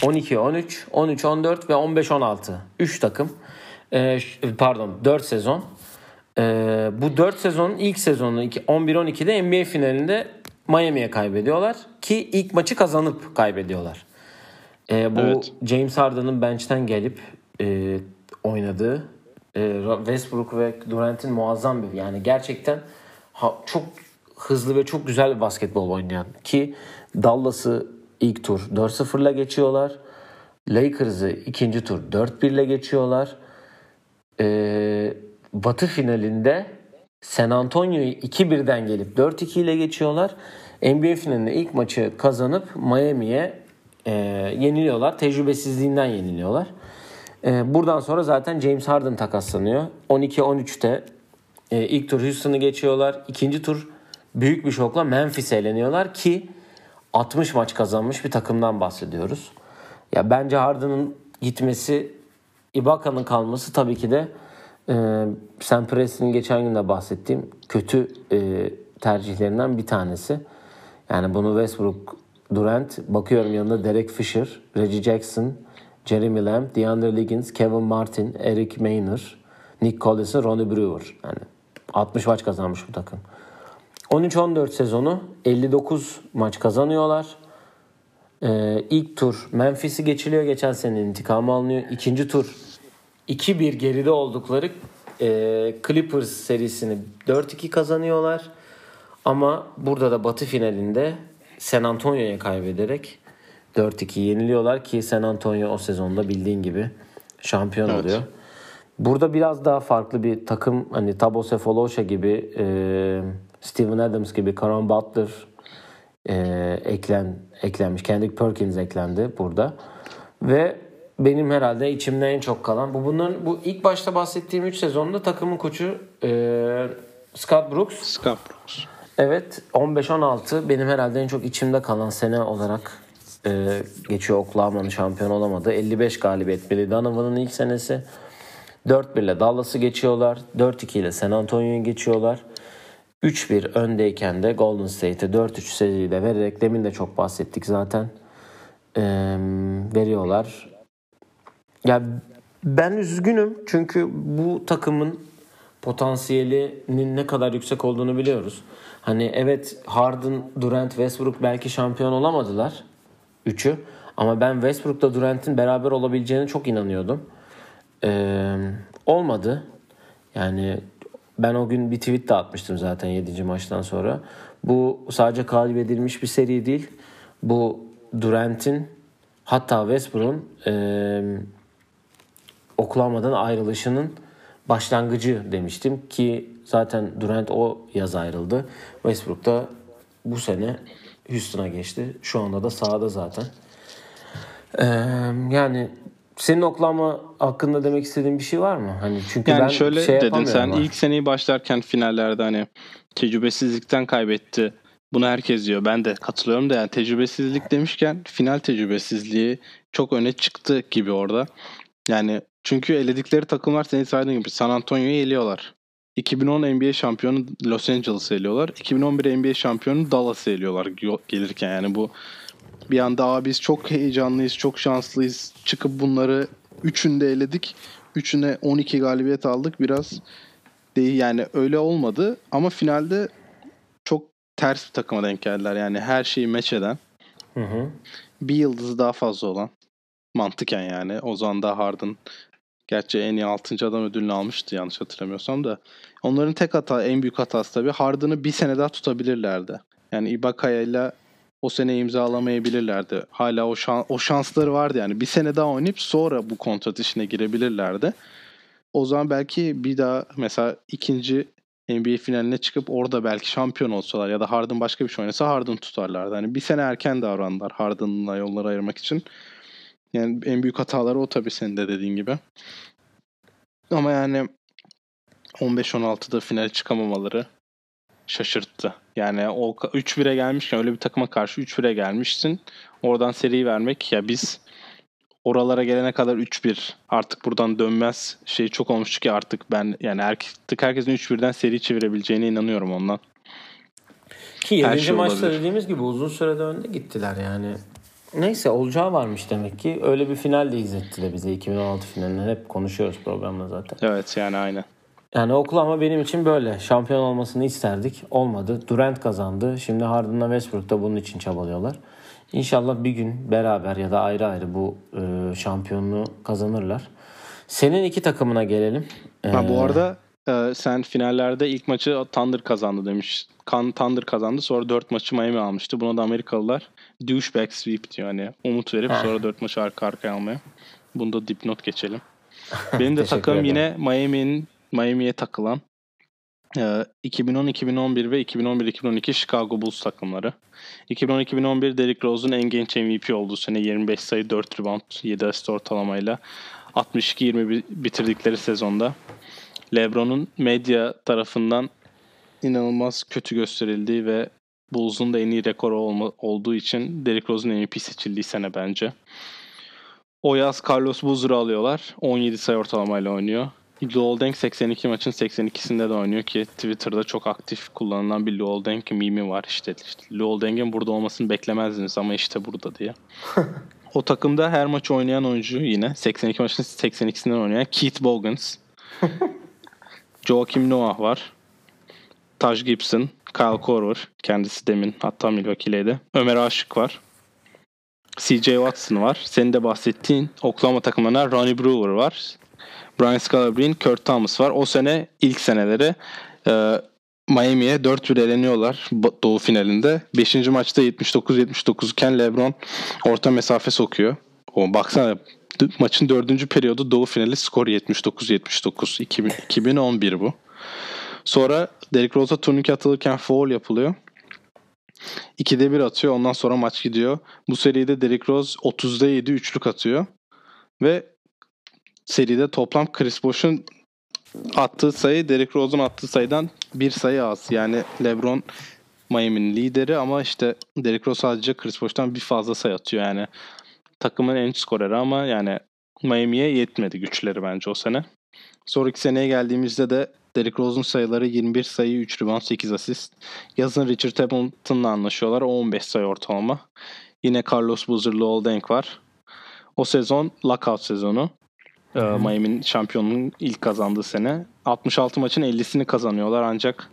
12-13, 13-14 ve 15-16. 3 takım. E, pardon 4 sezon. E, bu 4 sezonun ilk sezonu 11-12'de NBA finalinde Miami'ye kaybediyorlar ki ilk maçı kazanıp kaybediyorlar. E, bu evet. James Harden'ın bench'ten gelip e, oynadığı e, Westbrook ve Durant'in muazzam bir yani gerçekten ha, çok hızlı ve çok güzel bir basketbol oynayan ki Dallas'ı ilk tur 4-0 ile geçiyorlar. Lakers'ı ikinci tur 4-1 ile geçiyorlar. Ee, Batı finalinde San Antonio'yu 2-1'den gelip 4-2 ile geçiyorlar. NBA finalinde ilk maçı kazanıp Miami'ye e, yeniliyorlar. Tecrübesizliğinden yeniliyorlar. E, buradan sonra zaten James Harden takaslanıyor. 12-13'te e, ilk tur Houston'ı geçiyorlar. İkinci tur büyük bir şokla Memphis'e eleniyorlar ki 60 maç kazanmış bir takımdan bahsediyoruz. Ya bence Harden'ın gitmesi, Ibaka'nın kalması tabii ki de e, Sam Presti'nin geçen gün de bahsettiğim kötü e, tercihlerinden bir tanesi. Yani bunu Westbrook, Durant, bakıyorum yanında Derek Fisher, Reggie Jackson, Jeremy Lamb, DeAndre Liggins, Kevin Martin, Eric Maynor, Nick Collison, Ronnie Brewer. Yani 60 maç kazanmış bu takım. 13-14 sezonu 59 maç kazanıyorlar. Ee, ilk tur Memphis'i geçiliyor. Geçen sene intikamı alınıyor. İkinci tur 2-1 geride oldukları e, Clippers serisini 4-2 kazanıyorlar. Ama burada da batı finalinde San Antonio'ya kaybederek 4-2 yeniliyorlar ki San Antonio o sezonda bildiğin gibi şampiyon evet. oluyor. Burada biraz daha farklı bir takım hani Thabo Sefolosha gibi e, Steven Adams gibi Caron Butler e, eklen eklenmiş. Kendrick Perkins eklendi burada. Ve benim herhalde içimde en çok kalan bu bunun bu ilk başta bahsettiğim 3 sezonda takımın koçu e, Scott Brooks. Scott Brooks. Evet 15-16 benim herhalde en çok içimde kalan sene olarak e, geçiyor Oklahoma'nın şampiyon olamadı. 55 galibiyet Billy Donovan'ın ilk senesi. 4-1 ile Dallas'ı geçiyorlar. 4-2 ile San Antonio'yu geçiyorlar. 3-1 öndeyken de Golden State'e 4-3 seriyle vererek demin de çok bahsettik zaten. Ee, veriyorlar. Ya ben üzgünüm çünkü bu takımın potansiyelinin ne kadar yüksek olduğunu biliyoruz. Hani evet Harden, Durant, Westbrook belki şampiyon olamadılar. Üçü. Ama ben Westbrook'la Durant'in beraber olabileceğine çok inanıyordum. Ee, olmadı. Yani ben o gün bir tweet de atmıştım zaten 7. maçtan sonra. Bu sadece kaybedilmiş bir seri değil. Bu Durant'in hatta Westbrook'un e, Oklahoma'dan ayrılışının başlangıcı demiştim ki zaten Durant o yaz ayrıldı. Westbrook da bu sene Houston'a geçti. Şu anda da sahada zaten. Ee, yani senin Oklahoma hakkında demek istediğin bir şey var mı? Hani çünkü yani ben şöyle şey dedin sen ama. ilk seneyi başlarken finallerde hani tecrübesizlikten kaybetti. Bunu herkes diyor. Ben de katılıyorum da yani tecrübesizlik demişken final tecrübesizliği çok öne çıktı gibi orada. Yani çünkü eledikleri takımlar senin saydığın gibi San Antonio'yu eliyorlar. 2010 NBA şampiyonu Los Angeles'ı eliyorlar. 2011 NBA şampiyonu Dallas'ı eliyorlar gelirken yani bu bir anda Aa, biz çok heyecanlıyız, çok şanslıyız. Çıkıp bunları üçünde eledik. Üçüne 12 galibiyet aldık. Biraz değil yani öyle olmadı ama finalde çok ters bir takıma denk geldiler. Yani her şeyi meç eden. Hı hı. Bir yıldızı daha fazla olan. Mantıken yani. O zaman da Harden gerçi en iyi 6. adam ödülünü almıştı yanlış hatırlamıyorsam da. Onların tek hata, en büyük hatası tabii Harden'ı bir sene daha tutabilirlerdi. Yani Ibaka'ya ile o sene imzalamayabilirlerdi. Hala o, şan, o şansları vardı yani. Bir sene daha oynayıp sonra bu kontrat işine girebilirlerdi. O zaman belki bir daha mesela ikinci NBA finaline çıkıp orada belki şampiyon olsalar ya da Harden başka bir şey oynasa Harden tutarlardı. Hani bir sene erken davrandılar Harden'la yolları ayırmak için. Yani en büyük hataları o tabii senin de dediğin gibi. Ama yani 15-16'da finale çıkamamaları şaşırttı. Yani o 3-1'e gelmişken öyle bir takıma karşı 3-1'e gelmişsin. Oradan seriyi vermek ya biz oralara gelene kadar 3-1 artık buradan dönmez şey çok olmuştu ki artık ben yani artık herkesin 3-1'den seri çevirebileceğine inanıyorum ondan. Ki 7. şey maçta olabilir. dediğimiz gibi uzun sürede önde gittiler yani. Neyse olacağı varmış demek ki. Öyle bir final de izlettiler bize 2016 finalini. Hep konuşuyoruz programda zaten. Evet yani aynen. Yani Oklahoma benim için böyle. Şampiyon olmasını isterdik. Olmadı. Durant kazandı. Şimdi Harden'la Westbrook da bunun için çabalıyorlar. İnşallah bir gün beraber ya da ayrı ayrı bu e, şampiyonluğu kazanırlar. Senin iki takımına gelelim. Ha, bu ee, arada e, sen finallerde ilk maçı Thunder kazandı demiş. Kan Thunder kazandı. Sonra dört maçı Miami almıştı. Buna da Amerikalılar douchebag sweep diyor. Hani umut verip sonra dört maçı arka arkaya almaya. Bunu da dipnot geçelim. Benim de takım yine Miami'nin Miami'ye takılan 2010, 2011 ve 2011-2012 Chicago Bulls takımları. 2010-2011 Derrick Rose'un en genç MVP olduğu sene 25 sayı 4 rebound 7 asist ortalamayla 62-20 bitirdikleri sezonda LeBron'un medya tarafından inanılmaz kötü gösterildiği ve Bulls'un da en iyi rekoru olma, olduğu için Derrick Rose'un MVP seçildiği sene bence. O yaz Carlos Boozer'ı alıyorlar. 17 sayı ortalamayla oynuyor. Luol Deng 82 maçın 82'sinde de oynuyor ki Twitter'da çok aktif kullanılan bir Luol mimi var işte. işte Luol burada olmasını beklemezdiniz ama işte burada diye. o takımda her maç oynayan oyuncu yine 82 maçın 82'sinden oynayan Keith Bogans. Joakim Noah var. Taj Gibson, Kyle Korver. Kendisi demin hatta Milwaukee'leydi. Ömer Aşık var. CJ Watson var. Senin de bahsettiğin Oklahoma takımlarına Ronnie Brewer var. Brian Scalabrine, Kurt Thomas var. O sene ilk seneleri e, Miami'ye 4-1 eleniyorlar Doğu finalinde. 5. maçta 79-79 iken LeBron orta mesafe sokuyor. O baksana maçın 4. periyodu Doğu finali skor 79-79. 2011 bu. Sonra Derrick Rose'a turnike atılırken foul yapılıyor. 2'de 1 atıyor. Ondan sonra maç gidiyor. Bu seride Derrick Rose 30'da 7 üçlük atıyor. Ve seride toplam Chris Bosh'un attığı sayı Derrick Rose'un attığı sayıdan bir sayı az. Yani LeBron Miami'nin lideri ama işte Derrick Rose sadece Chris Bosh'tan bir fazla sayı atıyor yani. Takımın en skoreri ama yani Miami'ye yetmedi güçleri bence o sene. Sonraki seneye geldiğimizde de Derrick Rose'un sayıları 21 sayı, 3 rebound, 8 asist. Yazın Richard Hamilton'la anlaşıyorlar. 15 sayı ortalama. Yine Carlos Boozer, Lowell Deng var. O sezon lockout sezonu. Ee, Miami'nin şampiyonluğun ilk kazandığı sene. 66 maçın 50'sini kazanıyorlar ancak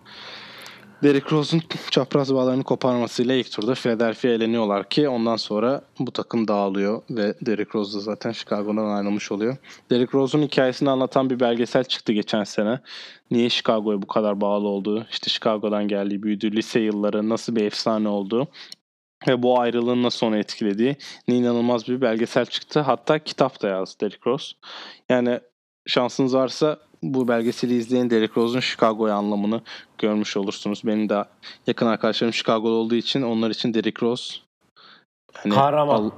Derrick Rose'un çapraz bağlarını koparmasıyla ilk turda Philadelphia eleniyorlar ki ondan sonra bu takım dağılıyor ve Derrick Rose da zaten Chicago'dan ayrılmış oluyor. Derrick Rose'un hikayesini anlatan bir belgesel çıktı geçen sene. Niye Chicago'ya bu kadar bağlı olduğu, işte Chicago'dan geldiği, büyüdüğü lise yılları, nasıl bir efsane olduğu ve bu ayrılığın nasıl onu etkilediği inanılmaz bir belgesel çıktı. Hatta kitap da yazdı Derrick Rose. Yani şansınız varsa bu belgeseli izleyin Derrick Rose'un Chicago'ya anlamını görmüş olursunuz. Benim de yakın arkadaşlarım Chicago'da olduğu için onlar için Derrick Rose hani kahraman. Al,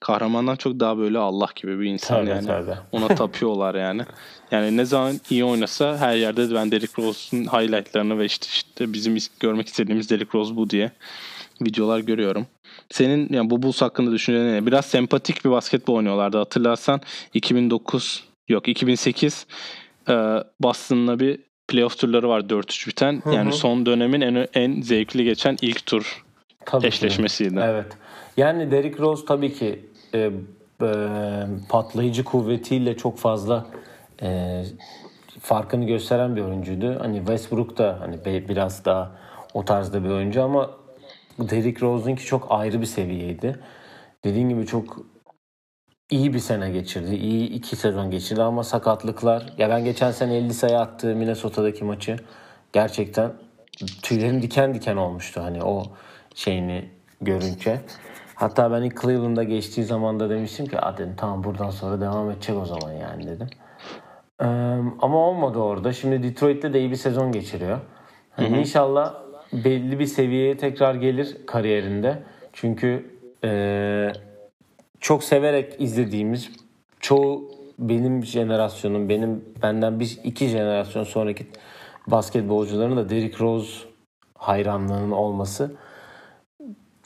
kahramandan çok daha böyle Allah gibi bir insan tabii, yani. Tabii. Ona tapıyorlar yani. Yani ne zaman iyi oynasa her yerde ben Derrick Rose'un highlightlarını ve işte, işte bizim görmek istediğimiz Derrick Rose bu diye videolar görüyorum. Senin yani bu Bulls hakkında düşüncen ne? Biraz sempatik bir basketbol oynuyorlardı. Hatırlarsan 2009 yok 2008 e, Boston'la bir playoff turları var 4-3 biten. Hı hı. Yani son dönemin en en zevkli geçen ilk tur tabii eşleşmesiydi. Ki. Evet. Yani Derrick Rose tabii ki e, e, patlayıcı kuvvetiyle çok fazla e, farkını gösteren bir oyuncuydu. Hani Westbrook da hani biraz daha o tarzda bir oyuncu ama Derrick Rose'unki çok ayrı bir seviyeydi. Dediğim gibi çok iyi bir sene geçirdi. İyi iki sezon geçirdi ama sakatlıklar. Ya ben geçen sene 50 sayı attı Minnesota'daki maçı. Gerçekten tüylerim diken diken olmuştu hani o şeyini görünce. Hatta ben ilk Cleveland'a geçtiği zaman da demiştim ki dedim, tamam buradan sonra devam edecek o zaman yani dedim. Ee, ama olmadı orada. Şimdi Detroit'te de iyi bir sezon geçiriyor. Hani İnşallah belli bir seviyeye tekrar gelir kariyerinde. Çünkü e, çok severek izlediğimiz çoğu benim jenerasyonum, benim benden bir iki jenerasyon sonraki basketbolcuların da Derrick Rose hayranlığının olması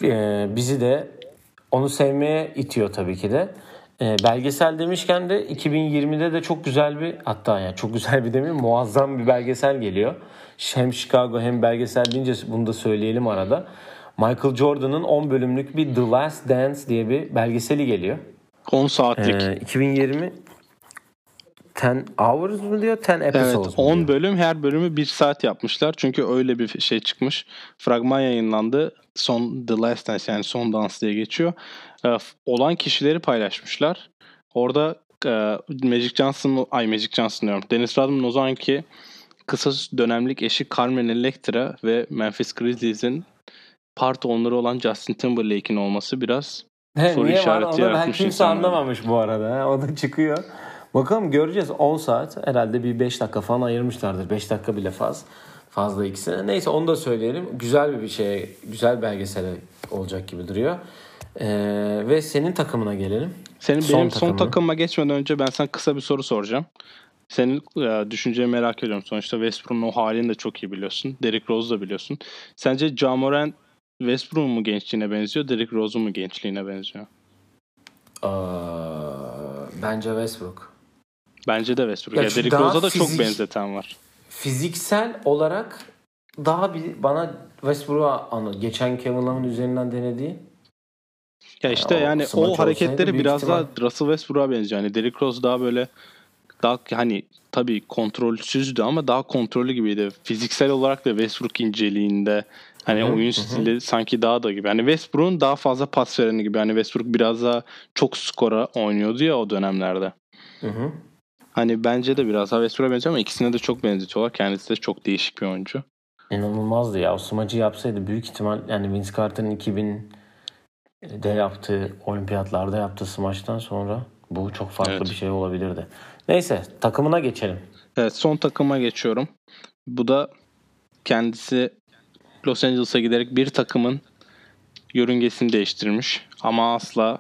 e, bizi de onu sevmeye itiyor tabii ki de. E, belgesel demişken de 2020'de de çok güzel bir hatta yani çok güzel bir demeyeyim muazzam bir belgesel geliyor. Hem Chicago hem belgesel deyince bunu da söyleyelim arada. Michael Jordan'ın 10 bölümlük bir The Last Dance diye bir belgeseli geliyor. 10 saatlik. Ee, 2020 10 hours mı diyor 10 episodes Evet 10 diyor? bölüm her bölümü 1 saat yapmışlar. Çünkü öyle bir şey çıkmış. Fragman yayınlandı. Son The Last Dance yani son dans diye geçiyor. Ee, olan kişileri paylaşmışlar. Orada e, Magic Johnson, ay Magic Johnson diyorum. Dennis Rodman o zamanki kısa dönemlik eşi Carmen Electra ve Memphis Grizzlies'in part onları olan Justin Timberlake'in olması biraz He, soru niye işareti var? yaratmış. Kimse anlamamış bu arada. O da çıkıyor. Bakalım göreceğiz. 10 saat herhalde bir 5 dakika falan ayırmışlardır. 5 dakika bile faz. Fazla ikisine. Neyse onu da söyleyelim. Güzel bir şey, güzel belgesel olacak gibi duruyor. Ee, ve senin takımına gelelim. Senin son benim takımına. son takıma geçmeden önce ben sana kısa bir soru soracağım. Senin e, düşünceni merak ediyorum. Sonuçta Westbrook'un o halini de çok iyi biliyorsun. Derrick Rose da biliyorsun. Sence Jamoran Westbrook'un mu gençliğine benziyor, Derrick Rose'un mu gençliğine benziyor? Aa, bence Westbrook. Bence de Westbrook. Ya, ya Derrick Rose'a da fizik, çok benzeten var. Fiziksel olarak daha bir bana Westbrook'a anı geçen Kevin Love'ın üzerinden denediği ya işte yani, yani o hareketleri biraz ihtimal... daha Russell Westbrook'a benziyor. Yani Derrick Rose daha böyle daha hani tabii kontrolsüzdü ama daha kontrollü gibiydi. Fiziksel olarak da Westbrook inceliğinde hani Hı-hı. oyun stili Hı-hı. sanki daha da gibi. Hani Westbrook'un daha fazla pas vereni gibi. Hani Westbrook biraz daha çok skora oynuyordu ya o dönemlerde. Hı-hı. Hani bence de biraz daha Westbrook'a benziyor ama ikisine de çok benzetiyorlar. Kendisi de çok değişik bir oyuncu. İnanılmazdı ya. O smacı yapsaydı büyük ihtimal yani Vince Carter'ın 2000'de yaptığı olimpiyatlarda yaptığı smaçtan sonra bu çok farklı evet. bir şey olabilirdi. Neyse takımına geçelim. Evet son takıma geçiyorum. Bu da kendisi Los Angeles'a giderek bir takımın yörüngesini değiştirmiş. Ama asla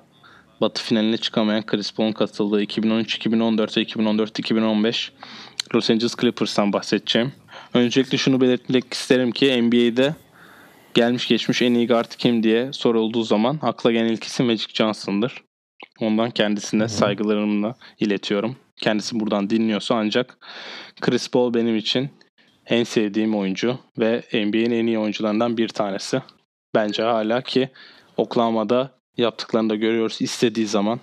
Batı finaline çıkamayan Chris Paul'un katıldığı 2013, 2014 ve 2014, 2015 Los Angeles Clippers'tan bahsedeceğim. Öncelikle şunu belirtmek isterim ki NBA'de gelmiş geçmiş en iyi guard kim diye sorulduğu zaman akla gelen ilk isim Magic Johnson'dır. Ondan kendisine saygılarımla iletiyorum. Kendisi buradan dinliyorsa ancak Chris Paul benim için en sevdiğim oyuncu ve NBA'nin en iyi oyuncularından bir tanesi. Bence hala ki Oklahoma'da yaptıklarını da görüyoruz. İstediği zaman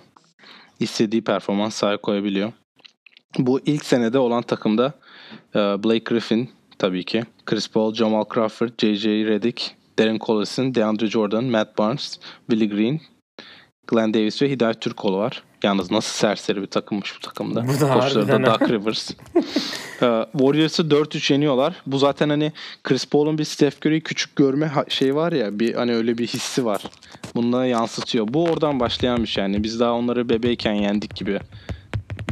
istediği performans sahip koyabiliyor. Bu ilk senede olan takımda e, Blake Griffin, tabii ki. Chris Paul, Jamal Crawford, J.J. Redick, Darren Collison, DeAndre Jordan, Matt Barnes, Willie Green, Glenn Davis ve Hidayet Türkoğlu var. Yalnız nasıl serseri bir takımmış bu takımda. Koçları da. Doug Rivers. Ee, Warriors'ı 4-3 yeniyorlar. Bu zaten hani Chris Paul'un bir Steph Curry'i küçük görme şey var ya bir hani öyle bir hissi var. Bunları yansıtıyor. Bu oradan başlayan bir şey yani. Biz daha onları bebeyken yendik gibi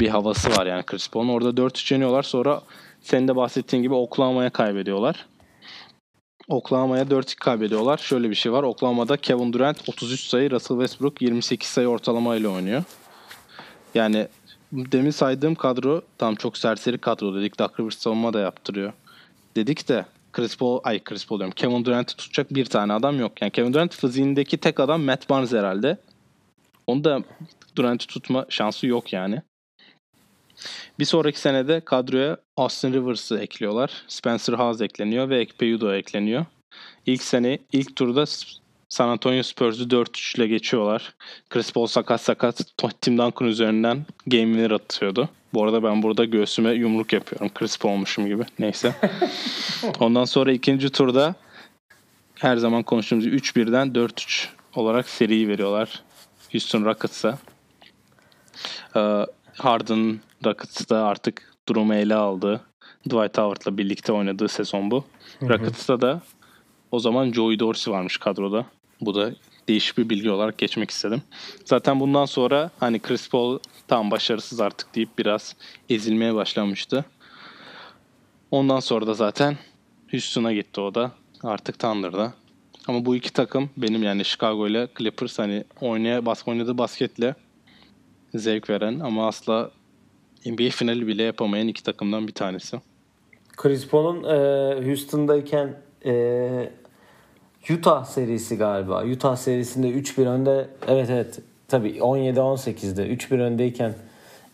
bir havası var yani Chris Paul'un. Orada 4-3 yeniyorlar. Sonra senin de bahsettiğin gibi Oklahoma'ya kaybediyorlar. Oklahoma'ya 4-2 kaybediyorlar. Şöyle bir şey var. Oklahoma'da Kevin Durant 33 sayı, Russell Westbrook 28 sayı ortalamayla oynuyor. Yani demin saydığım kadro tam çok serseri kadro dedik. Doug Rivers savunma da yaptırıyor. Dedik de Chris Paul, ay Chris Paul diyorum. Kevin Durant'ı tutacak bir tane adam yok. Yani Kevin Durant fiziğindeki tek adam Matt Barnes herhalde. Onu da Durant'ı tutma şansı yok yani. Bir sonraki senede kadroya Austin Rivers'ı ekliyorlar. Spencer Hawes ekleniyor ve Ekpe Udoh ekleniyor. İlk sene, ilk turda San Antonio Spurs'u 4-3 ile geçiyorlar. Chris Paul sakat sakat Tim Duncan üzerinden game winner atıyordu. Bu arada ben burada göğsüme yumruk yapıyorum. Chris Paul'muşum gibi. Neyse. Ondan sonra ikinci turda her zaman konuştuğumuz gibi 3-1'den 4-3 olarak seriyi veriyorlar. Houston Rockets'a. Ee, Harden Rockets'ta artık durumu ele aldı. Dwight Howard'la birlikte oynadığı sezon bu. Rockets'ta da o zaman Joey Dorsey varmış kadroda. Bu da değişik bir bilgi olarak geçmek istedim. Zaten bundan sonra hani Chris Paul tam başarısız artık deyip biraz ezilmeye başlamıştı. Ondan sonra da zaten Houston'a gitti o da. Artık Thunder'da. Ama bu iki takım benim yani Chicago ile Clippers hani oynaya bas oynadığı basketle zevk veren ama asla NBA finali bile yapamayan iki takımdan bir tanesi. Chris Paul'un e, Houston'dayken e, Utah serisi galiba. Utah serisinde 3-1 önde. Evet evet. Tabii 17-18'de 3-1 öndeyken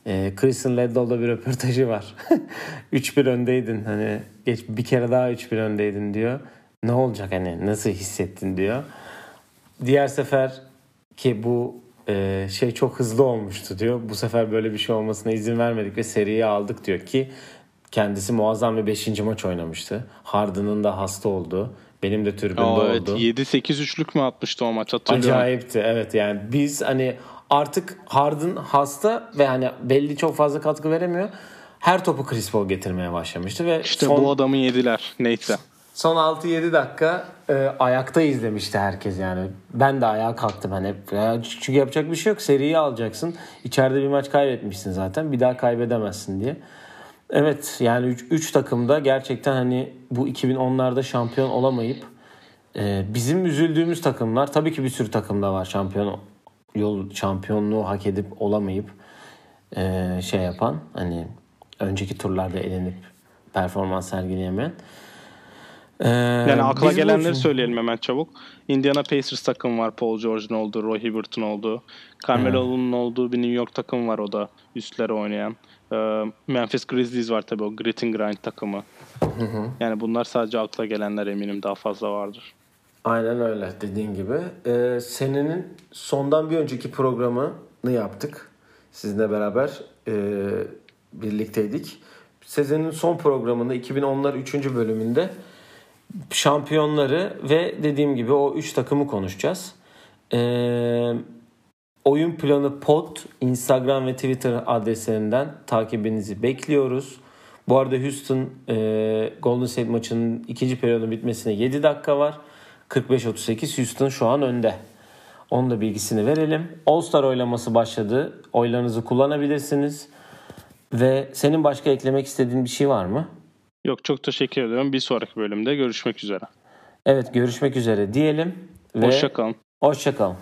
e, Chris'in Ledlow'da bir röportajı var. 3-1 öndeydin. Hani geç bir kere daha 3-1 öndeydin diyor. Ne olacak hani nasıl hissettin diyor. Diğer sefer ki bu e, şey çok hızlı olmuştu diyor. Bu sefer böyle bir şey olmasına izin vermedik ve seriyi aldık diyor ki kendisi muazzam bir 5. maç oynamıştı. Harden'ın da hasta olduğu. Benim de tribünde Aa, evet, oldu. 7-8 üçlük mü atmıştı o maç hatırlıyorum. Acayipti evet yani biz hani artık Harden hasta ve hani belli çok fazla katkı veremiyor. Her topu Chris Paul getirmeye başlamıştı ve İşte son, bu adamı yediler. Neyse. son 6-7 dakika e, ayakta izlemişti herkes yani. Ben de ayağa kalktım hani çünkü yapacak bir şey yok. Seriyi alacaksın. İçeride bir maç kaybetmişsin zaten. Bir daha kaybedemezsin diye. Evet yani 3 takımda gerçekten hani bu 2010'larda şampiyon olamayıp e, bizim üzüldüğümüz takımlar tabii ki bir sürü takımda var şampiyon yol şampiyonluğu hak edip olamayıp e, şey yapan hani önceki turlarda elenip performans sergileyemeyen. E, Yani akla gelenleri söyleyelim hemen çabuk. Indiana Pacers takım var. Paul George'un olduğu, Roy Hibbert'ın olduğu. Carmelo'nun olduğu bir New York takım var o da. Üstlere oynayan. Ee, Memphis Grizzlies var tabii o Grit and Grind takımı. Yani bunlar sadece akla gelenler eminim daha fazla vardır. Aynen öyle dediğin gibi. Ee, senenin sondan bir önceki programını yaptık. Sizinle beraber e, birlikteydik. Sezonun son programında 2010'lar 3. bölümünde şampiyonları ve dediğim gibi o 3 takımı konuşacağız. Ee, oyun planı pod Instagram ve Twitter adreslerinden takibinizi bekliyoruz. Bu arada Houston e, Golden State maçının ikinci periyodun bitmesine 7 dakika var. 45-38 Houston şu an önde. Onun da bilgisini verelim. All-Star oylaması başladı. Oylarınızı kullanabilirsiniz. Ve senin başka eklemek istediğin bir şey var mı? Yok çok teşekkür ediyorum. Bir sonraki bölümde görüşmek üzere. Evet görüşmek üzere diyelim. Ve Hoşçakalın. Hoşça kalın.